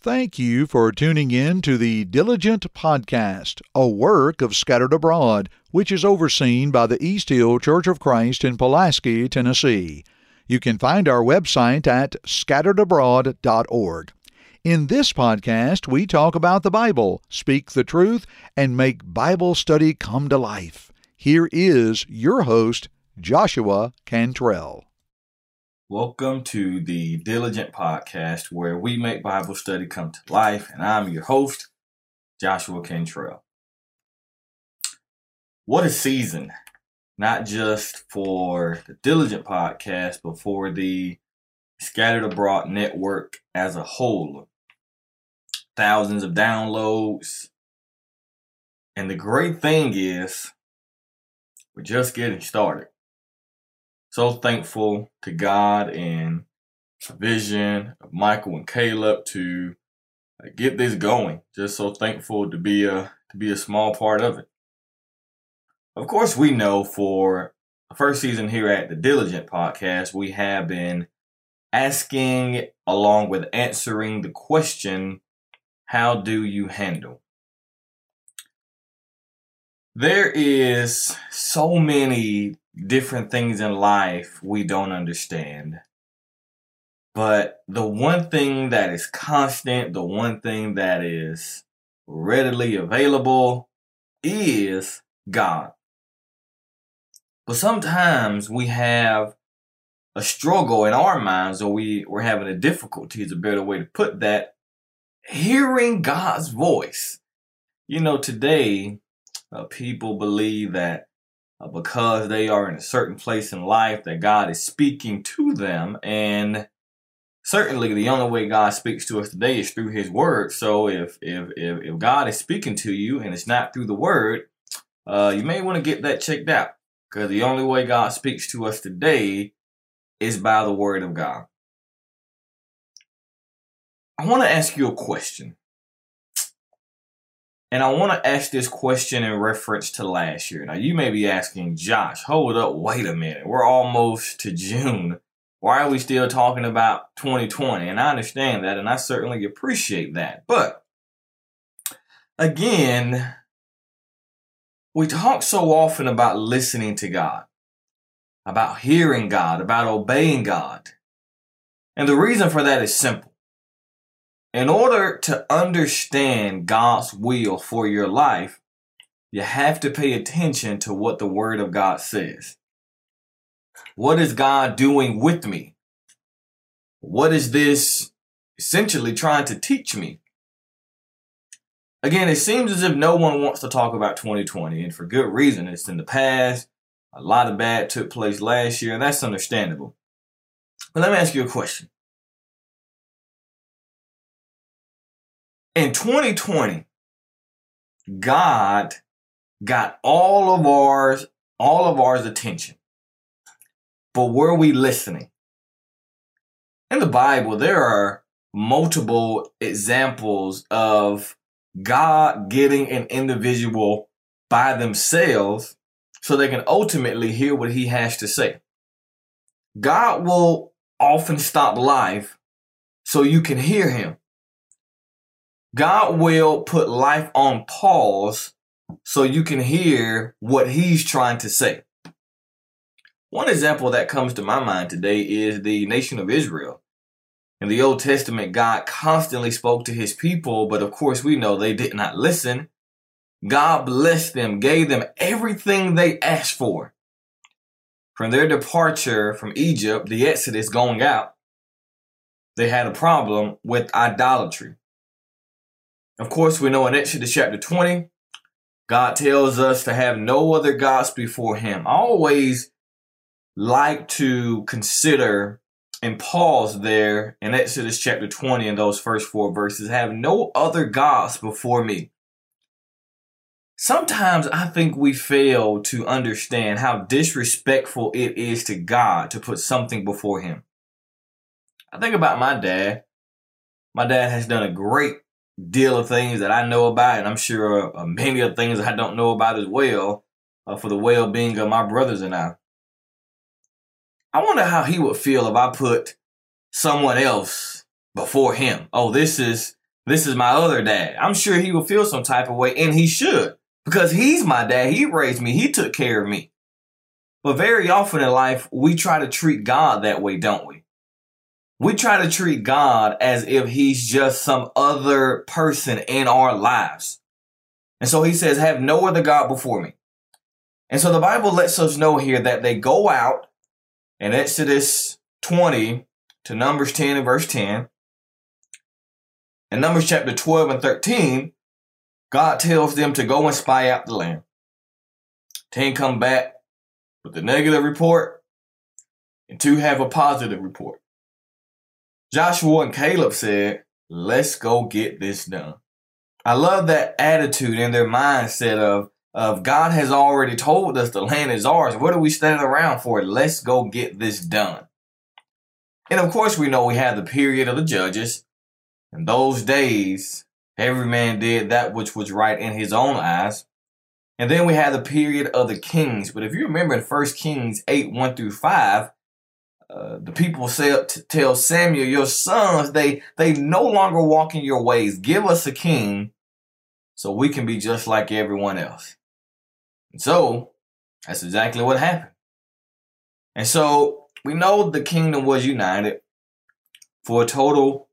Thank you for tuning in to the Diligent Podcast, a work of Scattered Abroad, which is overseen by the East Hill Church of Christ in Pulaski, Tennessee. You can find our website at scatteredabroad.org. In this podcast, we talk about the Bible, speak the truth, and make Bible study come to life. Here is your host, Joshua Cantrell. Welcome to the Diligent Podcast, where we make Bible study come to life, and I'm your host, Joshua Cantrell. What a season, not just for the Diligent Podcast, but for the Scattered Abroad Network as a whole. Thousands of downloads. And the great thing is, we're just getting started so thankful to God and vision of Michael and Caleb to get this going. Just so thankful to be a to be a small part of it. Of course, we know for the first season here at the Diligent Podcast, we have been asking along with answering the question, how do you handle? There is so many different things in life we don't understand. But the one thing that is constant, the one thing that is readily available is God. But sometimes we have a struggle in our minds, or we, we're having a difficulty, is a better way to put that, hearing God's voice. You know, today, uh, people believe that uh, because they are in a certain place in life that God is speaking to them. And certainly the only way God speaks to us today is through his word. So if, if, if, if God is speaking to you and it's not through the word, uh, you may want to get that checked out because the only way God speaks to us today is by the word of God. I want to ask you a question. And I want to ask this question in reference to last year. Now, you may be asking, Josh, hold up, wait a minute. We're almost to June. Why are we still talking about 2020? And I understand that, and I certainly appreciate that. But again, we talk so often about listening to God, about hearing God, about obeying God. And the reason for that is simple in order to understand God's will for your life, you have to pay attention to what the Word of God says. What is God doing with me? What is this essentially trying to teach me? Again, it seems as if no one wants to talk about 2020, and for good reason. It's in the past. A lot of bad took place last year, and that's understandable. But let me ask you a question in 2020, God got all of ours, all of ours attention. But were we listening? In the Bible, there are multiple examples of God getting an individual by themselves so they can ultimately hear what he has to say. God will often stop life so you can hear him. God will put life on pause so you can hear what he's trying to say. One example that comes to my mind today is the nation of Israel. In the Old Testament, God constantly spoke to his people, but of course we know they did not listen. God blessed them, gave them everything they asked for. From their departure from Egypt, the Exodus going out, they had a problem with idolatry. Of course, we know in Exodus chapter 20, God tells us to have no other gods before him. I always like to consider and pause there in Exodus chapter 20 in those first four verses have no other gods before me. Sometimes I think we fail to understand how disrespectful it is to God to put something before him. I think about my dad. My dad has done a great deal of things that I know about, and I'm sure uh, many of things I don't know about as well, uh, for the well being of my brothers and I. I wonder how he would feel if I put someone else before him. Oh, this is this is my other dad. I'm sure he would feel some type of way, and he should, because he's my dad. He raised me, he took care of me. But very often in life, we try to treat God that way, don't we? We try to treat God as if he's just some other person in our lives. And so he says, Have no other God before me. And so the Bible lets us know here that they go out in Exodus 20 to Numbers 10 and verse 10. In Numbers chapter 12 and 13, God tells them to go and spy out the land. 10 come back with a negative report, and 2 have a positive report. Joshua and Caleb said, Let's go get this done. I love that attitude and their mindset of, of God has already told us the land is ours. What are we standing around for? Let's go get this done. And of course, we know we have the period of the judges. In those days, every man did that which was right in his own eyes. And then we had the period of the kings. But if you remember in 1 Kings 8 1 through 5, uh, the people say, tell Samuel, your sons, they, they no longer walk in your ways. Give us a king so we can be just like everyone else. And so that's exactly what happened. And so we know the kingdom was united for a total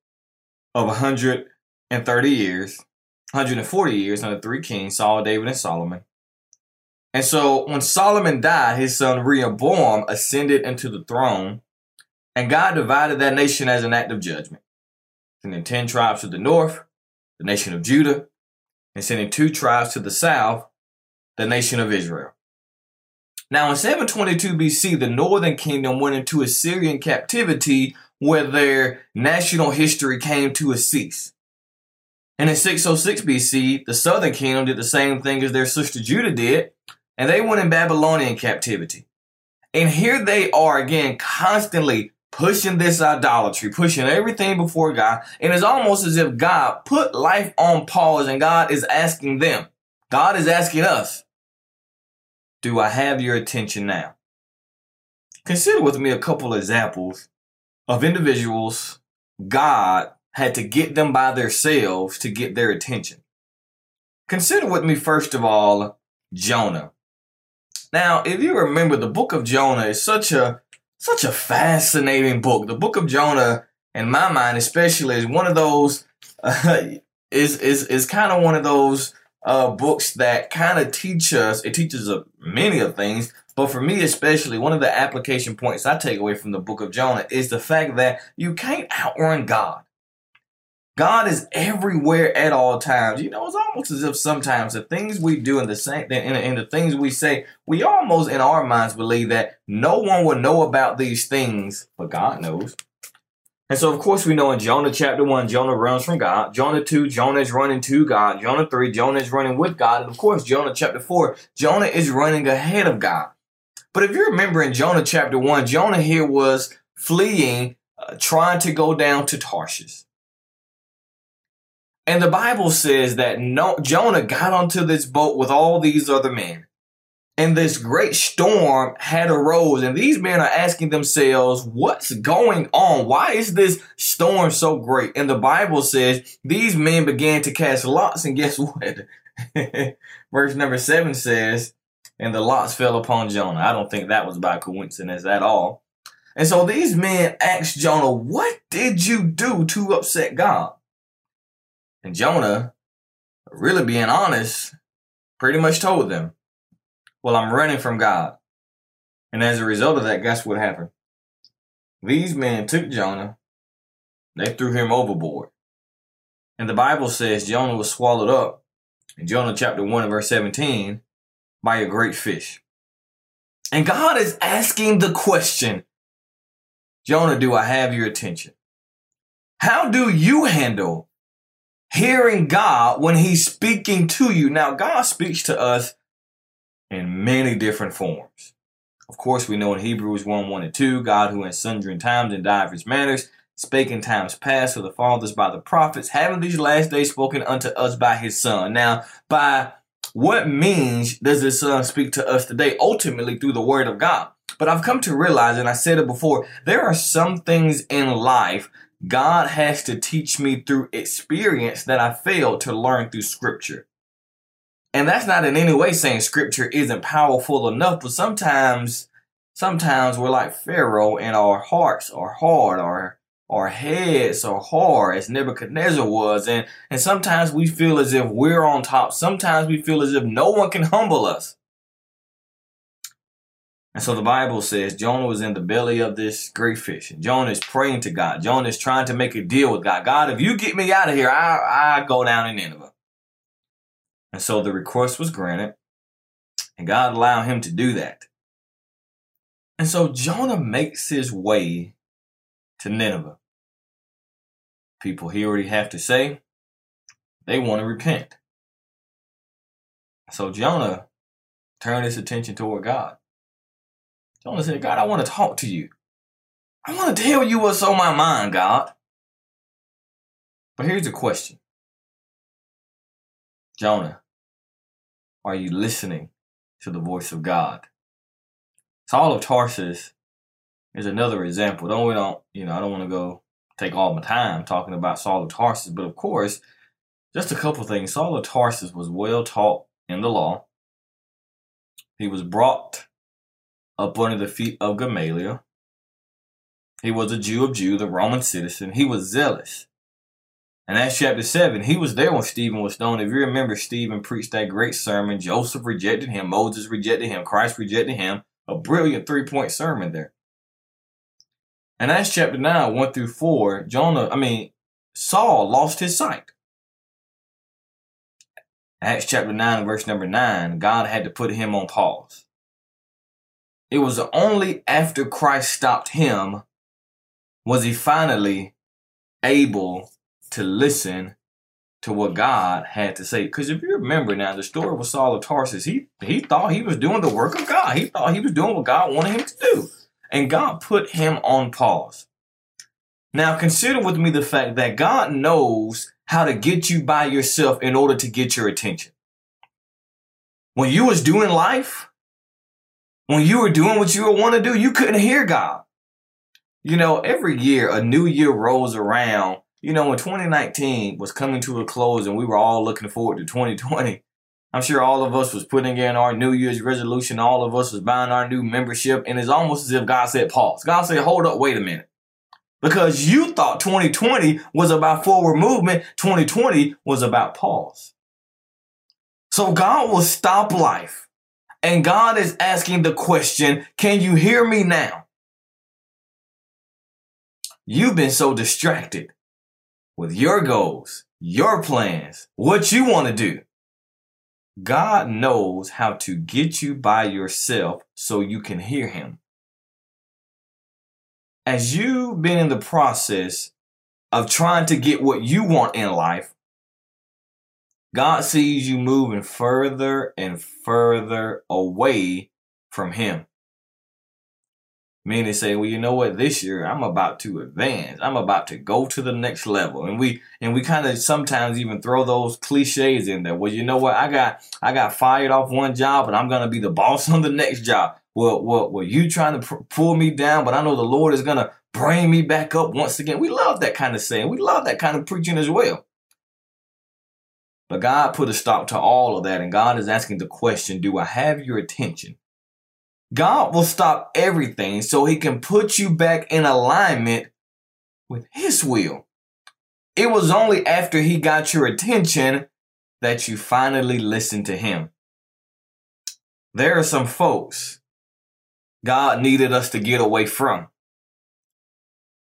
of 130 years, 140 years under three kings, Saul, David, and Solomon. And so when Solomon died, his son Rehoboam ascended into the throne, and God divided that nation as an act of judgment, sending 10 tribes to the north, the nation of Judah, and sending two tribes to the south, the nation of Israel. Now, in 722 BC, the northern kingdom went into Assyrian captivity where their national history came to a cease. And in 606 BC, the southern kingdom did the same thing as their sister Judah did, and they went in Babylonian captivity. And here they are again, constantly pushing this idolatry, pushing everything before God. And it's almost as if God put life on pause and God is asking them, God is asking us, do I have your attention now? Consider with me a couple examples of individuals God had to get them by themselves to get their attention. Consider with me, first of all, Jonah. Now, if you remember, the book of Jonah is such a such a fascinating book. The book of Jonah, in my mind, especially, is one of those uh, is is is kind of one of those uh, books that kind of teach us, it teaches us many of things, but for me especially, one of the application points I take away from the book of Jonah is the fact that you can't outrun God. God is everywhere at all times. You know, it's almost as if sometimes the things we do and the same and, the things we say, we almost in our minds believe that no one will know about these things, but God knows. And so, of course, we know in Jonah chapter 1, Jonah runs from God. Jonah 2, Jonah is running to God. Jonah 3, Jonah is running with God. And of course, Jonah chapter 4, Jonah is running ahead of God. But if you remember in Jonah chapter 1, Jonah here was fleeing, uh, trying to go down to Tarshish. And the Bible says that no, Jonah got onto this boat with all these other men. And this great storm had arose. And these men are asking themselves what's going on? Why is this storm so great? And the bible says these men began to cast lots. And guess what? Verse number seven says and the lots fell upon jonah. I don't think that was by coincidence at all. And so these men asked jonah what did you do to upset god and jonah really being honest pretty much told them well, I'm running from God. And as a result of that, guess what happened? These men took Jonah, they threw him overboard. And the Bible says Jonah was swallowed up in Jonah chapter 1 and verse 17 by a great fish. And God is asking the question Jonah, do I have your attention? How do you handle hearing God when He's speaking to you? Now, God speaks to us in many different forms. Of course, we know in Hebrews 1 1 and 2, God, who in sundry times and divers manners spake in times past to the fathers by the prophets, having these last days spoken unto us by his Son. Now, by what means does his Son speak to us today? Ultimately, through the Word of God. But I've come to realize, and I said it before, there are some things in life God has to teach me through experience that I failed to learn through scripture. And that's not in any way saying scripture isn't powerful enough, but sometimes, sometimes we're like Pharaoh and our hearts are hard, our, our heads are hard as Nebuchadnezzar was. And, and sometimes we feel as if we're on top. Sometimes we feel as if no one can humble us. And so the Bible says Jonah was in the belly of this great fish. And Jonah is praying to God. Jonah is trying to make a deal with God. God, if you get me out of here, I, I go down in Nineveh. And so the request was granted, and God allowed him to do that. And so Jonah makes his way to Nineveh. People hear already have to say. They want to repent. So Jonah turned his attention toward God. Jonah said, God, I want to talk to you. I want to tell you what's on my mind, God. But here's the question Jonah, are you listening to the voice of God? Saul of Tarsus is another example. Don't we don't, you know, I don't want to go take all my time talking about Saul of Tarsus, but of course, just a couple things. Saul of Tarsus was well taught in the law. He was brought up under the feet of Gamaliel. He was a Jew of Jew, the Roman citizen. He was zealous. And Acts chapter 7, he was there when Stephen was stoned. If you remember, Stephen preached that great sermon. Joseph rejected him. Moses rejected him. Christ rejected him. A brilliant three point sermon there. And Acts chapter 9, 1 through 4, Jonah, I mean, Saul lost his sight. Acts chapter 9, verse number 9, God had to put him on pause. It was only after Christ stopped him was he finally able to listen to what God had to say. Because if you remember now, the story with Saul of Tarsus, he, he thought he was doing the work of God. He thought he was doing what God wanted him to do. And God put him on pause. Now consider with me the fact that God knows how to get you by yourself in order to get your attention. When you was doing life, when you were doing what you want to do, you couldn't hear God. You know, every year a new year rolls around you know, when 2019 was coming to a close and we were all looking forward to 2020, I'm sure all of us was putting in our New Year's resolution. All of us was buying our new membership. And it's almost as if God said, pause. God said, hold up, wait a minute. Because you thought 2020 was about forward movement. 2020 was about pause. So God will stop life. And God is asking the question, can you hear me now? You've been so distracted with your goals, your plans, what you want to do. God knows how to get you by yourself so you can hear him. As you've been in the process of trying to get what you want in life, God sees you moving further and further away from him. Meaning say, well, you know what, this year I'm about to advance. I'm about to go to the next level. And we and we kind of sometimes even throw those cliches in there. Well, you know what, I got I got fired off one job and I'm gonna be the boss on the next job. Well, well, well, you trying to pr- pull me down, but I know the Lord is gonna bring me back up once again. We love that kind of saying. We love that kind of preaching as well. But God put a stop to all of that, and God is asking the question, do I have your attention? God will stop everything so he can put you back in alignment with his will. It was only after he got your attention that you finally listened to him. There are some folks God needed us to get away from.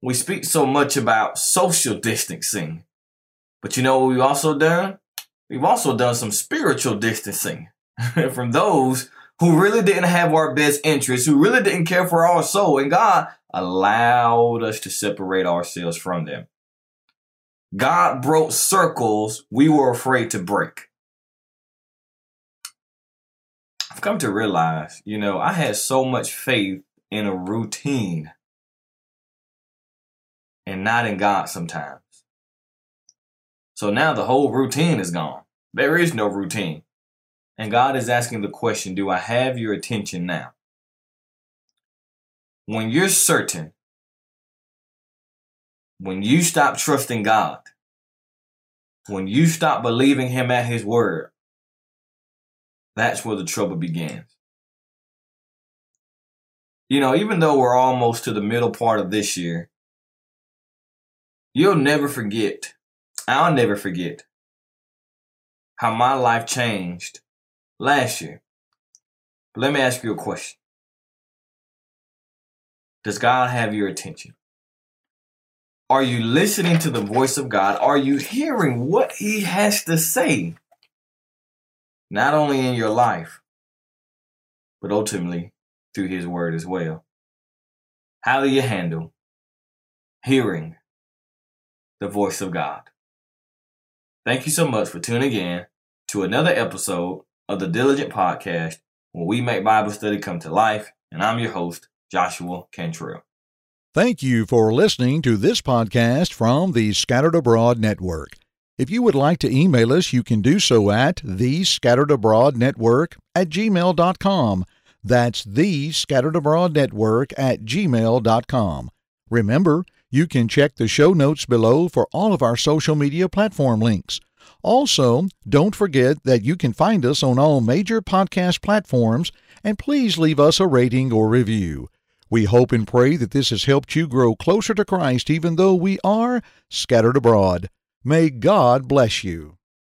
We speak so much about social distancing, but you know what we've also done? We've also done some spiritual distancing from those who really didn't have our best interests, who really didn't care for our soul, and God allowed us to separate ourselves from them. God broke circles we were afraid to break. I've come to realize, you know, I had so much faith in a routine and not in God sometimes. So now the whole routine is gone. There is no routine. And God is asking the question Do I have your attention now? When you're certain when you stop trusting God, when you stop believing Him at His word, that's where the trouble begins. You know, even though we're almost to the middle part of this year, you'll never forget, I'll never forget how my life changed last year. But let me ask you a question Does God have your attention? Are you listening to the voice of God? Are you hearing what He has to say? Not only in your life, but ultimately through His Word as well. How do you handle hearing the voice of God? Thank you so much for tuning in to another episode of the Diligent Podcast where we make Bible study come to life. And I'm your host, Joshua Cantrell. Thank you for listening to this podcast from the Scattered Abroad Network. If you would like to email us, you can do so at the Scattered Abroad Network at gmail.com. That's the Scattered Abroad Network at gmail.com. Remember, you can check the show notes below for all of our social media platform links. Also, don't forget that you can find us on all major podcast platforms, and please leave us a rating or review. We hope and pray that this has helped you grow closer to Christ even though we are scattered abroad. May God bless you.